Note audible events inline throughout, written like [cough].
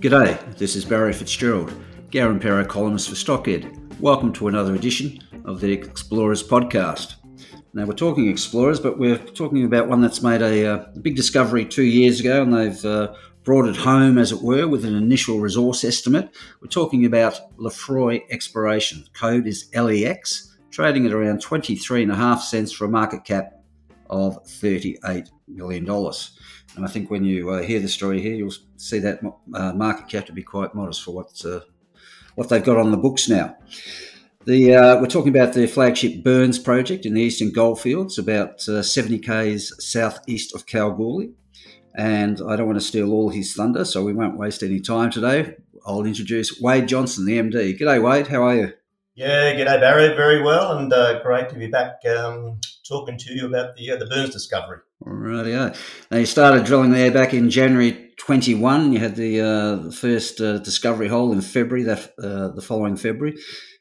G'day, this is Barry Fitzgerald, Garimpeiro columnist for Stockhead. Welcome to another edition of the Explorers podcast. Now, we're talking explorers, but we're talking about one that's made a, uh, big discovery two years ago and they've uh, brought it home, as it were, with an initial resource estimate. We're talking about Lefroy Exploration. Code is LEX, trading at around 23.5 cents for a market cap of $38 million. And I think when you uh, hear the story here, you'll see that uh, market cap to be quite modest for what uh, what they've got on the books now. The uh, we're talking about the flagship Burns project in the Eastern Goldfields, about uh, 70 k's southeast of Kalgoorlie. And I don't want to steal all his thunder, so we won't waste any time today. I'll introduce Wade Johnson, the MD. G'day, Wade. How are you? Yeah, g'day, Barry. Very well, and uh, great to be back um, talking to you about the the Burns discovery. Rightio. Now you started drilling there back in January 21. You had the, uh, the first uh, discovery hole in February, that uh, the following February.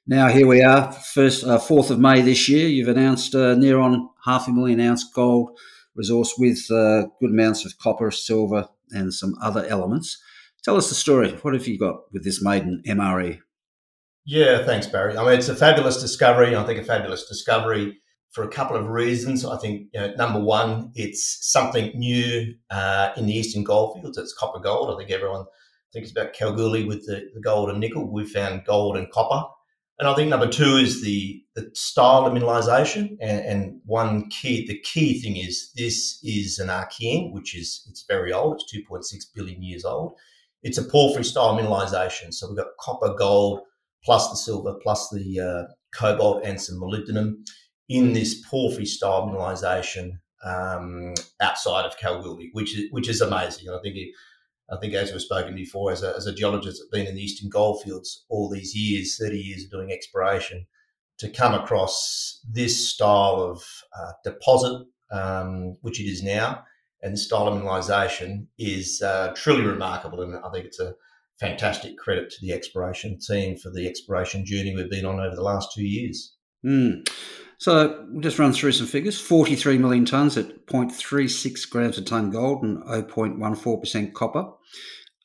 Now here we are, first uh, fourth of May this year. You've announced uh, near on half a million ounce gold resource with uh, good amounts of copper, silver, and some other elements. Tell us the story. What have you got with this maiden MRE? Yeah, thanks, Barry. I mean, it's a fabulous discovery. I think a fabulous discovery for a couple of reasons. I think you know, number one, it's something new uh, in the Eastern Goldfields. It's copper gold. I think everyone thinks about Kalgoorlie with the, the gold and nickel. We found gold and copper. And I think number two is the, the style of mineralization. And, and, one key, the key thing is this is an Archean, which is it's very old. It's 2.6 billion years old. It's a porphyry style mineralization. So we've got copper, gold, plus the silver, plus the uh, cobalt and some molybdenum in this porphyry style mineralisation um, outside of Kalgoorlie, which is which is amazing. And I think it, I think as we've spoken before, as a, as a geologist that's been in the Eastern Goldfields all these years, thirty years of doing exploration, to come across this style of uh, deposit, um, which it is now, and this style of mineralisation is uh, truly remarkable. And I think it's a fantastic credit to the exploration team for the exploration journey we've been on over the last two years. Mm. So we'll just run through some figures 43 million tonnes at 0.36 grams a tonne gold and 0.14% copper.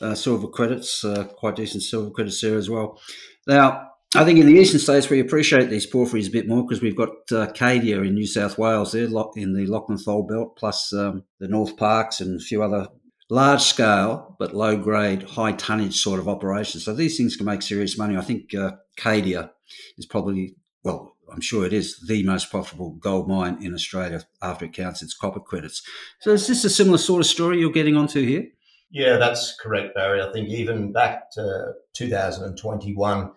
Uh, silver credits, uh, quite decent silver credits there as well. Now, I think in the eastern states we appreciate these porphyries a bit more because we've got uh, Cadia in New South Wales there, in the Lachlan Fold Belt, plus um, the North Parkes and a few other large scale but low grade, high tonnage sort of operations. So these things can make serious money. I think uh, Cadia is probably, well, I'm sure it is the most profitable gold mine in Australia after it counts its copper credits. So is this a similar sort of story you're getting onto here? Yeah, that's correct, Barry. I think even back to 2021,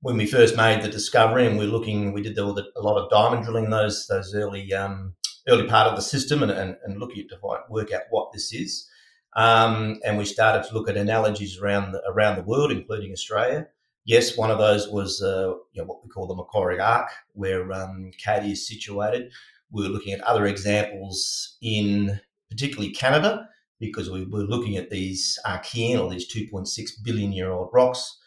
when we first made the discovery, and we're looking, we did a lot of diamond drilling those those early um, early part of the system, and, and, and looking to work out what this is. Um, and we started to look at analogies around the, around the world, including Australia. Yes, one of those was uh, you know, what we call the Macquarie Arc, where um, Cadia is situated. We were looking at other examples in particularly Canada because we were looking at these Archean or these 2.6 billion year old rocks.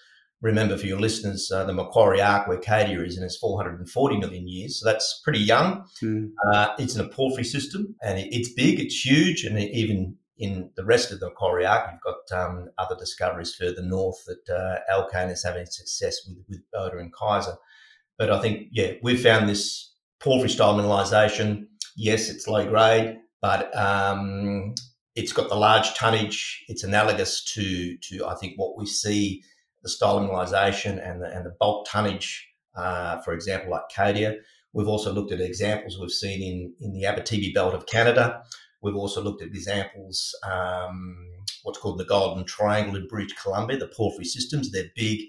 Remember, for your listeners, uh, the Macquarie Arc, where Cadia is in, is 440 million years. So that's pretty young. Mm. Uh, it's in a porphyry system and it, it's big, it's huge, and it even in the rest of the Arc, you've got um, other discoveries further north that uh, Alkane is having success with, with Boda and Kaiser. But I think, yeah, we've found this porphyry style mineralization. Yes, it's low grade, but um, it's got the large tonnage. It's analogous to, to I think, what we see the style mineralization and the, and the bulk tonnage, uh, for example, like Cadia. We've also looked at examples we've seen in, in the Abitibi belt of Canada, We've also looked at examples, um, what's called the Golden Triangle in British Columbia, the porphyry systems. They're big,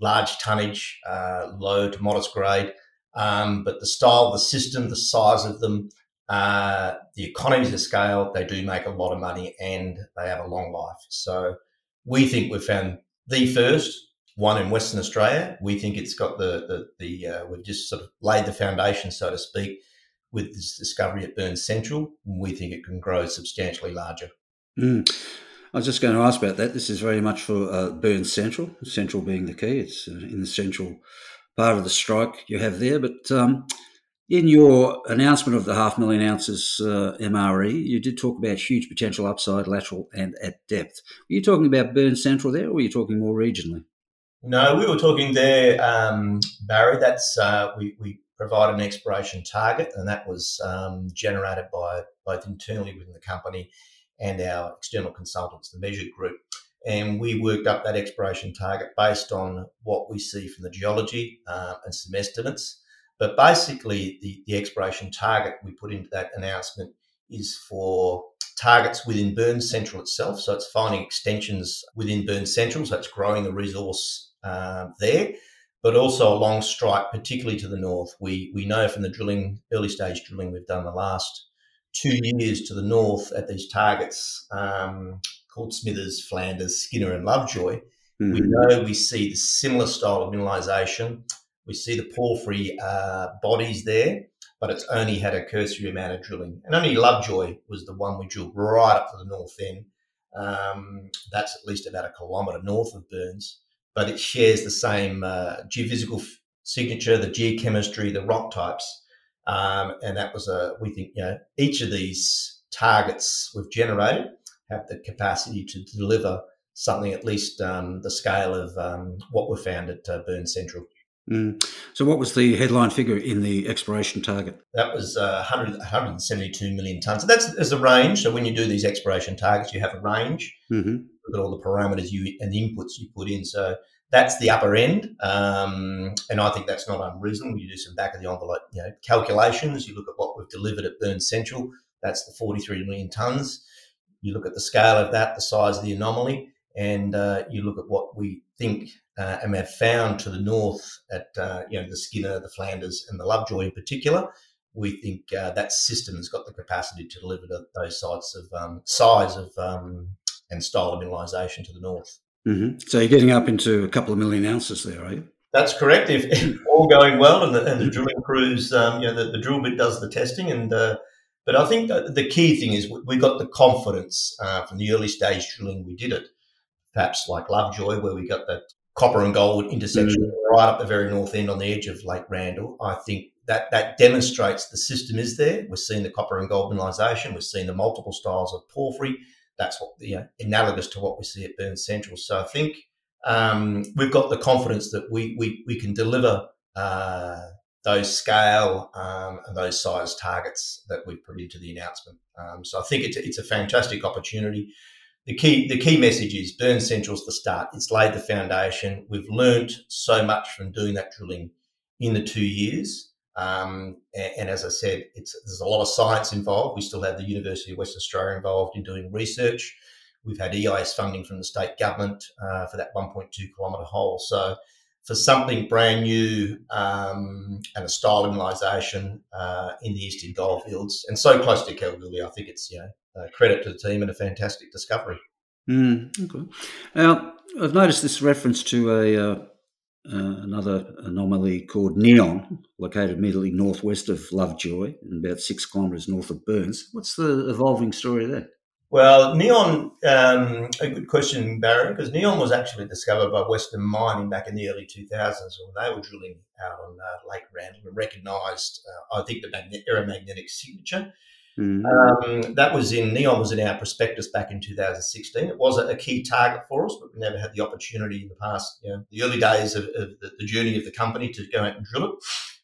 large tonnage, uh, low to modest grade. Um, but the style of the system, the size of them, uh, the economies of scale, they do make a lot of money and they have a long life. So We think we've found the first one in Western Australia. We think it's got the the, the uh, we've just sort of laid the foundation, so to speak, with this discovery at Burns Central. We think it can grow substantially larger. Mm. I was just going to ask about that. This is very much for uh, Burns Central, Central being the key. It's uh, in the central part of the strike you have there. But um, in your announcement of the half million ounces uh, MRE, you did talk about huge potential upside, lateral, and at depth. Were you talking about Burns Central there, or were you talking more regionally? No, we were talking there, um, Barry. That's uh, we, we provide an exploration target, and that was um, generated by both internally within the company and our external consultants, the Measure Group. And we worked up that exploration target based on what we see from the geology uh, and some estimates. But basically, the, the exploration target we put into that announcement is for targets within Burns Central itself. So it's finding extensions within Burns Central, so it's growing the resource uh, there, but also a long strike, particularly to the north. We we know from the drilling, early stage drilling we've done the last two years to the north at these targets um, called Smithers, Flanders, Skinner, and Lovejoy. Mm-hmm. We know we see the similar style of mineralisation. We see the porphyry uh, bodies there, but it's only had a cursory amount of drilling. And only Lovejoy was the one we drilled right up to the north end. Um, that's at least about a kilometre north of Burns but it shares the same uh, geophysical f- signature, the geochemistry, the rock types. Um, and that was a, we think, you know, each of these targets we've generated have the capacity to deliver something at least um, the scale of um, what we found at uh, Burns Central. Mm. So, what was the headline figure in the exploration target? That was uh, 100, 172 million tonnes. So that's as a range. So, when you do these exploration targets, you have a range. Mm-hmm. Look at all the parameters you and the inputs you put in. So, that's the upper end, um, and I think that's not unreasonable. You do some back of the envelope, you know, calculations. You look at what we've delivered at Burns Central. That's the 43 million tonnes. You look at the scale of that, the size of the anomaly, and uh, you look at what we think uh, and have found to the north at uh, you know the Skinner, the Flanders, and the Lovejoy in particular. We think uh, that system has got the capacity to deliver those sites of um, size of um, and style of mineralisation to the north. Mm-hmm. So you're getting up into a couple of million ounces there, are you? That's correct. If, if all going well, and the, and the drilling crews, um, you know, the, the, drill bit does the testing, and uh, but I think the key thing is we got the confidence uh, from the early stage drilling we did it. Perhaps like Lovejoy, where we got that copper and gold intersection mm. right up the very north end on the edge of Lake Randall. I think that that demonstrates the system is there. We're seeing the copper and gold mineralisation. We're seeing the multiple styles of porphyry. That's what you know, analogous to what we see at Burns Central. So I think um, we've got the confidence that we we, we can deliver uh, those scale um, and those size targets that we've put into the announcement. Um, so I think it's a, it's a fantastic opportunity the key the key message is Burns Central's the start. It's laid the foundation. We've learned so much from doing that drilling in the two years. Um, and, and, as I said, there's a lot of science involved. We still have the University of Western Australia involved in doing research. We've had EIS funding from the state government uh, for that 1.2 kilometre hole. So for something brand new um, and a style uh, in the eastern goldfields and so close to Kalgoorlie, I think it's you know uh, credit to the team and a fantastic discovery. Mm, okay. Now, I've noticed this reference to a uh, another anomaly called Neon, located immediately northwest of Lovejoy and about six kilometres north of Burns. What's the evolving story there? Well, Neon, um, a good question, Barry, because Neon was actually discovered by Western Mining back in the early 2000s when they were drilling out on uh, Lake Randall and recognised, uh, I think, the magnet- aeromagnetic signature Mm-hmm. Um, that was in Neon was in our prospectus back in 2016. It was a, a, key target for us, but we never had the opportunity in the past, you know, the early days of, of the, the, journey of the company to go out and drill it.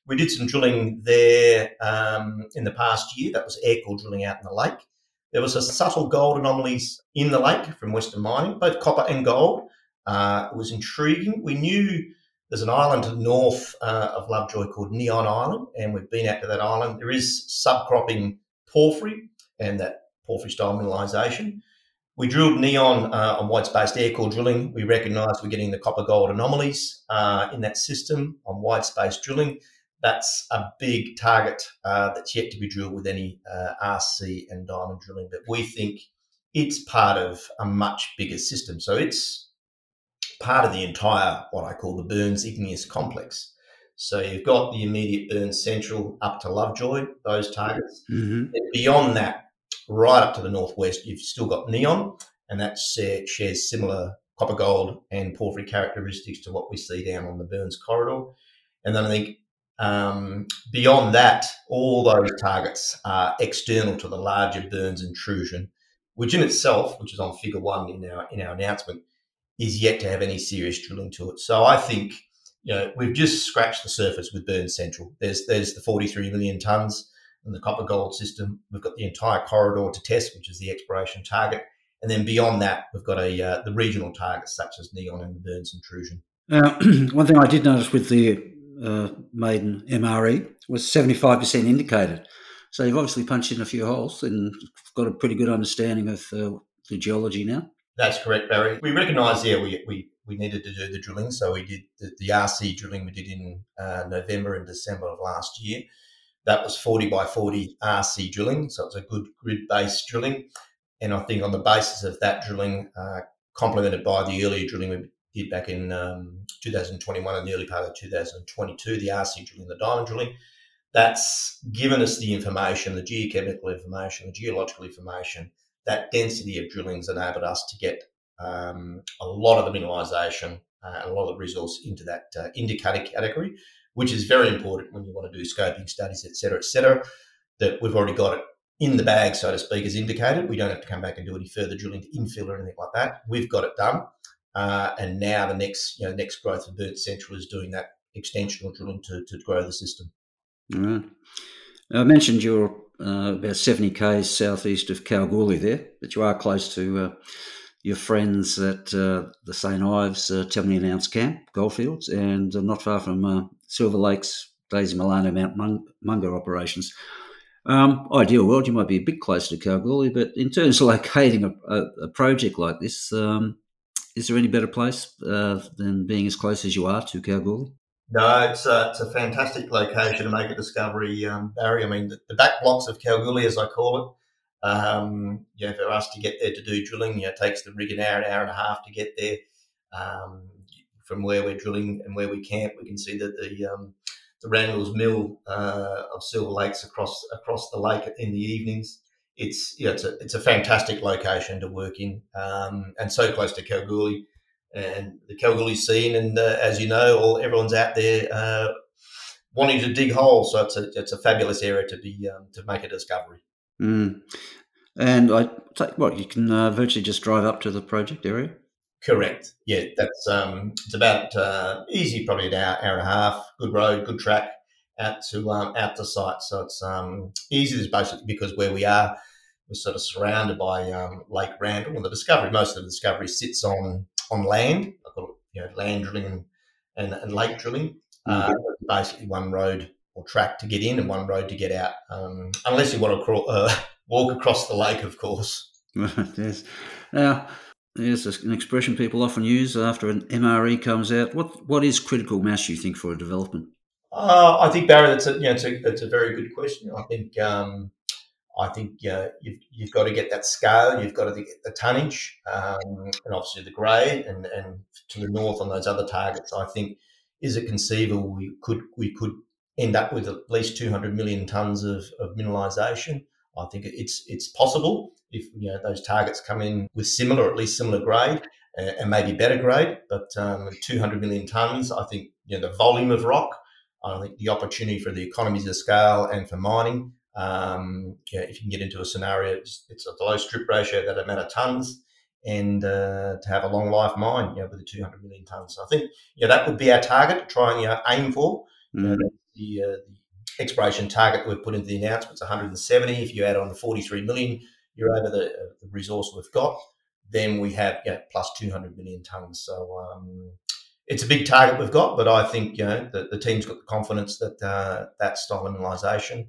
We did some drilling there um, in the past year. That was air core drilling out in the lake. There was a subtle gold anomalies in the lake from Western Mining, both copper and gold. Uh, it was intriguing. We knew there's an island to the north uh, of Lovejoy called Neon Island, and we've been out to that island. There is subcropping porphyry and that porphyry style mineralisation. We drilled neon uh, on white space air core drilling. We recognised we're getting the copper gold anomalies uh, in that system on white space drilling. That's a big target uh, that's yet to be drilled with any uh, RC and diamond drilling. But we think it's part of a much bigger system. So it's part of the entire, what I call the Burns Igneous Complex. So you've got the immediate Burns Central up to Lovejoy, those targets. Mm-hmm. beyond that, right up to the northwest, you've still got Neon, and that shares similar copper gold and porphyry characteristics to what we see down on the Burns corridor. And then I think um, beyond that, all those targets are external to the larger Burns intrusion, which in itself, which is on Figure One in our in our announcement, is yet to have any serious drilling to it. So I think you know we've just scratched the surface with Burns Central. There's there's the 43 million tons in the copper gold system. We've got the entire corridor to test, which is the exploration target. And then beyond that, we've got a uh, the regional targets such as Neon and the Burns intrusion. Now, [clears throat] one thing I did notice with the uh, maiden MRE was 75% indicated. So you've obviously punched in a few holes and got a pretty good understanding of uh, the geology now. That's correct, Barry. We recognised, yeah, we, we, we needed to do the drilling. So we did the, the RC drilling we did in uh, November and December of last year. That was 40 by 40 RC drilling. So it's a good grid based drilling. And I think on the basis of that drilling, uh, complemented by the earlier drilling we did back in um, 2021 and the early part of 2022, the RC drilling, the diamond drilling, that's given us the information, the geochemical information, the geological information. That density of drilling's enabled us to get um, a lot of the mineralisation uh, and a lot of the resource into that uh, indicator category, which is very important when you want to do scoping studies, et cetera, et cetera. That we've already got it in the bag, so to speak, as indicated. We don't have to come back and do any further drilling to infill or anything like that. We've got it done. Uh, and now the next, you know, next growth of Burns Central is doing that extensional drilling to, to grow the system. Right. I mentioned you're uh, about 70 k's southeast of Kalgoorlie there, but you are close to uh, your friends at uh, the St Ives uh, 70 ounce camp, Goldfields, and uh, not far from uh, Silver Lakes, Daisy Milano, Mount Monger operations. Um, ideal world, you might be a bit closer to Kalgoorlie, but in terms of [laughs] locating a, a, a project like this, um, is there any better place uh, than being as close as you are to Kalgoorlie? No, it's a, it's a fantastic location to make a discovery, um, Barry. I mean, the, the, back blocks of Kalgoorlie, as I call it, um, you know, for us to get there to do drilling, you know, it takes the rig an hour, an hour and a half to get there. Um, from where we're drilling and where we camp, we can see that the um, the Randall's Mill uh, of Silver Lakes across across the lake in the evenings it's you know, it's a it's a fantastic location to work in, um, and so close to Kalgoorlie and the Kalgoorlie scene. And uh, as you know, all everyone's out there uh, wanting to dig holes, so it's a it's a fabulous area to be um, to make a discovery. Mm. And I take what you can uh, virtually just drive up to the project area. Correct. Yeah, that's um, it's about uh, easy, probably an hour, hour and a half. Good road, good track out to um, out to site. So it's um, easy basically because where we are, we're sort of surrounded by um, Lake Randall, and the discovery most of the discovery sits on on land. I've got you know land drilling and and, and lake drilling. Uh, mm-hmm. basically, one road or track to get in and one road to get out, um, unless you want to crawl, uh, [laughs] walk across the lake, of course. [laughs] yes. Now, there's an expression people often use after an MRE comes out. What what is critical mass you think for a development? Uh, I think Barry, that's a you know, it's a, it's a very good question. I think um, I think uh, you've, you've got to get that scale, you've got to get the tonnage, um, and obviously the grade, and, and to the north on those other targets. I think is it conceivable we could we could end up with at least 200 million tons of, of mineralisation. I think it's it's possible if you know those targets come in with similar, at least similar grade, uh, and maybe better grade. But um, 200 million tons, I think you know the volume of rock I think the opportunity for the economies of scale and for mining, um, you know, if you can get into a scenario, it's, it's a low strip ratio that amount of tons, and uh, to have a long life mine, you know, with the 200 million tons. So I think, you know, that would be our target to try and you know, aim for. Mm-hmm. the, uh, the exploration target we've put into the announcement is 170. If you add on the 43 million, you're over the, uh, the resource we've got. Then we have you know, plus 200 million tons. So um, it's a big target we've got, but I think you know the, the team's got the confidence that uh, that style mineralisation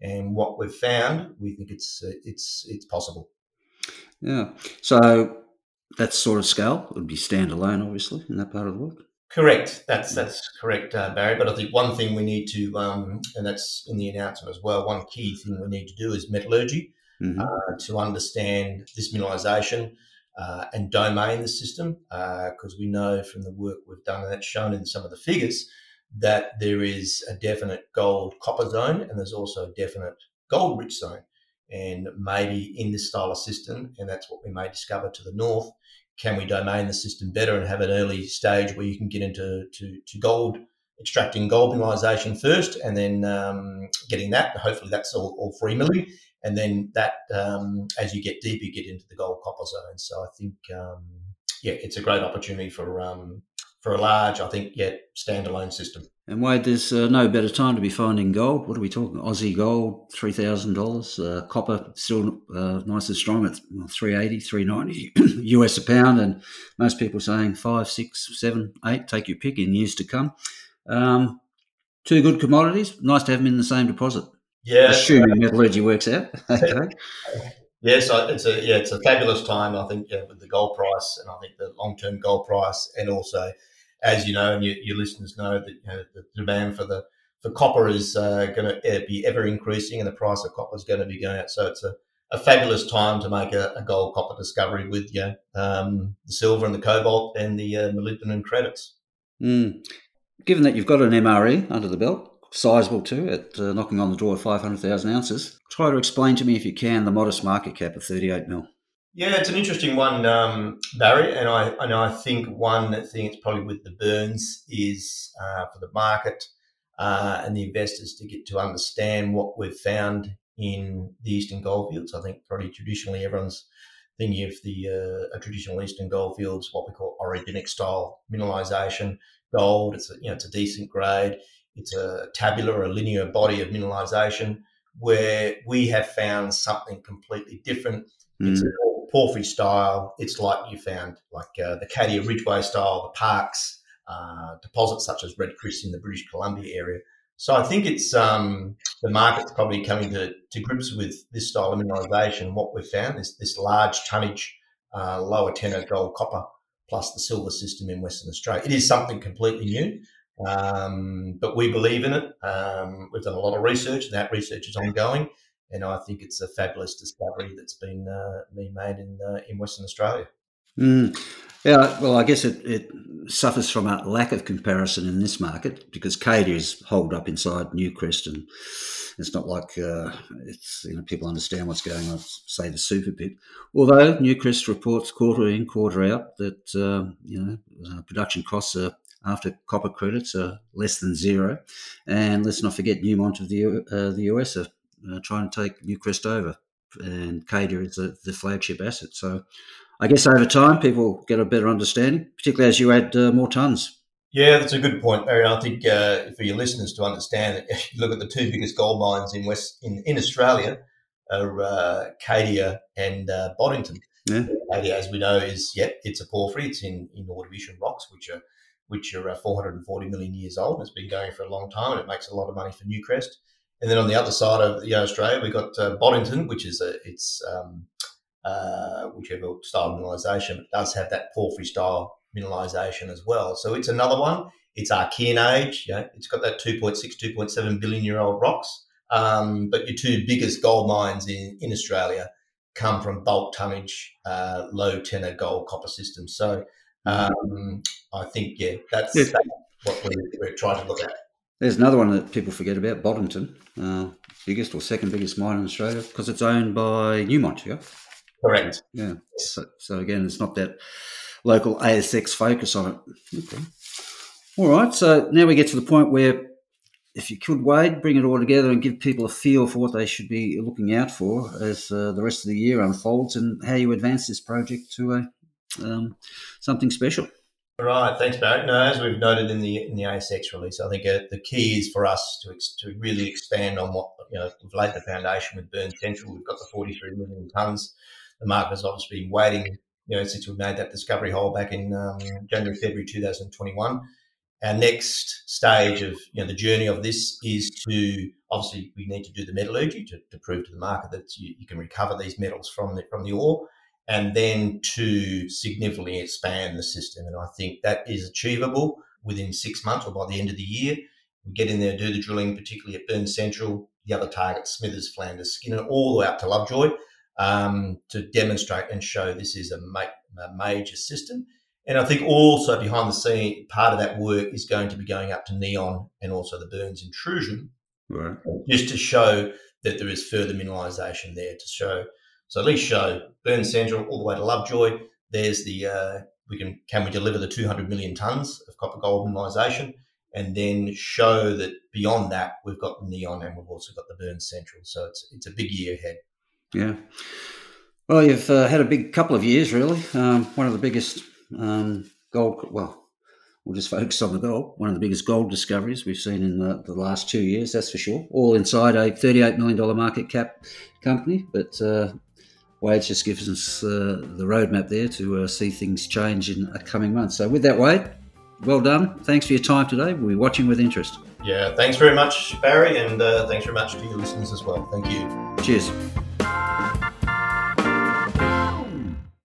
and what we've found, we think it's it's it's possible. Yeah. So that sort of scale would be standalone, obviously, in that part of the world. Correct. That's that's correct, uh, Barry. But I think one thing we need to, um, and that's in the announcement as well. One key thing we need to do is metallurgy. mm-hmm. uh, to understand this mineralisation uh, and domain the system, because uh, we know from the work we've done, and that's shown in some of the figures, that there is a definite gold copper zone and there's also a definite gold rich zone. And maybe in this style of system, and that's what we may discover to the north, can we domain the system better and have an early stage where you can get into to, to gold, extracting gold mineralization first, and then um, getting that. Hopefully, that's all, all free milling, and then that um, as you get deeper, you get into the gold copper zone. So I think um, yeah, it's a great opportunity for um, for a large, I think, yet standalone system. And Wade, there's uh, no better time to be finding gold. What are we talking? Aussie gold, three thousand uh, dollars. Copper still uh, nice and strong at 380, 390 US [coughs] a pound, and most people saying five, six, seven, eight. Take your pick in years to come. Um, two good commodities. Nice to have them in the same deposit. Yeah, assuming metallurgy works out. [laughs] [laughs] okay. Yes, it's a yeah, it's a fabulous time. I think yeah, with the gold price, and I think the long term gold price, and also as you know, and you, your listeners know that you know, the demand for the for copper is uh, going to be ever increasing, and the price of copper is going to be going up. So it's a, a fabulous time to make a, a gold copper discovery with you um, the silver and the cobalt and the uh, molybdenum credits. Mm. Given that you've got an MRE under the belt, sizable too, at uh, knocking on the door of 500,000 ounces, try to explain to me, if you can, the modest market cap of 38 mil. Yeah, it's an interesting one, um, Barry, and I and I think one thing it's probably with the burns is uh, for the market uh, and the investors to get to understand what we've found in the Eastern Goldfields. I think probably traditionally everyone's thinking of the uh, a traditional Eastern Goldfields, what we call orogenic style mineralisation, gold. It's a you know it's a decent grade. It's a tabular, a linear body of mineralisation. Where we have found something completely different. Mm. It's a porphyry style. It's like you found like uh, the Cadia Ridgeway style, the Parkes, uh, deposits such as Red Chris in the British Columbia area. So I think it's um, the market's probably coming to, to grips with this style of mineralisation. What we've found is this large tonnage, uh, lower tenor gold copper plus the silver system in Western Australia. It is something completely new, um, but we believe in it. Um, we've done a lot of research, and that research is ongoing and I think it's a fabulous discovery that's been uh, been made in uh, in Western Australia. Mm. Yeah, well, I guess it, it suffers from a lack of comparison in this market because Cadia is holed up inside Newcrest, and it's not like uh, it's you know people understand what's going on. Say the super pit, although Newcrest reports quarter in quarter out that uh, you know uh, production costs are after copper credits are less than zero, and let's not forget Newmont of the uh, the US are uh, trying to take Newcrest over, and Cadia is the, the, flagship asset. So I guess over time people get a better understanding, particularly as you add uh, more tons. Yeah, that's a good point, Barry. I think uh, for your listeners to understand that, [laughs] you look at the two biggest gold mines in West in, in Australia are uh, Cadia and uh, Boddington. Yeah. Cadia, as we know, is yeah, it's a porphyry. It's in in Ordovician rocks, which are which are uh, 440 million years old. It's been going for a long time, and it makes a lot of money for Newcrest. And then on the other side of you know, Australia, we've got uh, Boddington, which is a it's um, uh, whichever style of mineralisation, but does have that porphyry style mineralisation as well. So it's another one. It's Archean age. You know, it's got that 2.6, 2.7 billion year old rocks. Um, but your two biggest gold mines in, in Australia come from bulk tonnage, uh, low tenor gold copper systems. So um, I think, yeah, that's, that's what we're, we're trying to look at. There's another one that people forget about, Boddington, uh, biggest or second biggest mine in Australia, because it's owned by Newmont. Yeah, correct. Yeah. So, so, again, it's not that local ASX focus on it. Okay. All right. So now we get to the point where, if you could, Wade, bring it all together and give people a feel for what they should be looking out for as uh, the rest of the year unfolds, and how you advance this project to a um, something special. Right, thanks, Barry. No, as we've noted in the in the ASX release, I think uh, the key is for us to ex- to really expand on what you know we've laid the foundation with Burn Central. We've got the 43 million tons. The market has obviously been waiting, you know, since we made that discovery hole back in um, January, February 2021. Our next stage of you know the journey of this is to obviously we need to do the metallurgy to, to prove to the market that you, you can recover these metals from the from the ore and then to significantly expand the system. And I think that is achievable within six months or by the end of the year. We get in there, do the drilling, particularly at Burn Central, the other targets, Smithers, Flanders, Skinner, all the way up to Lovejoy. um, to demonstrate and show this is a, ma- a major system. And I think also behind the scene, part of that work is going to be going up to Neon and also the Burns intrusion, right. just to show that there is further mineralisation there to show. So at least show Burns Central all the way to Lovejoy. There's the uh, we can can we deliver the 200 million tonnes of copper gold mineralisation, and then show that beyond that we've got the Neon and we've also got the Burns Central. So it's it's a big year ahead. Yeah. Well, you've uh, had a big couple of years, really. Um, one of the biggest um, gold, well, we'll just focus on the gold. One of the biggest gold discoveries we've seen in the, the last two years, that's for sure. All inside a $38 million market cap company. But uh, Wade just gives us uh, the roadmap there to uh, see things change in the coming months. So, with that, Wade, well done. Thanks for your time today. We'll be watching with interest. Yeah, thanks very much, Barry, and uh, thanks very much to your listeners as well. Thank you. Cheers.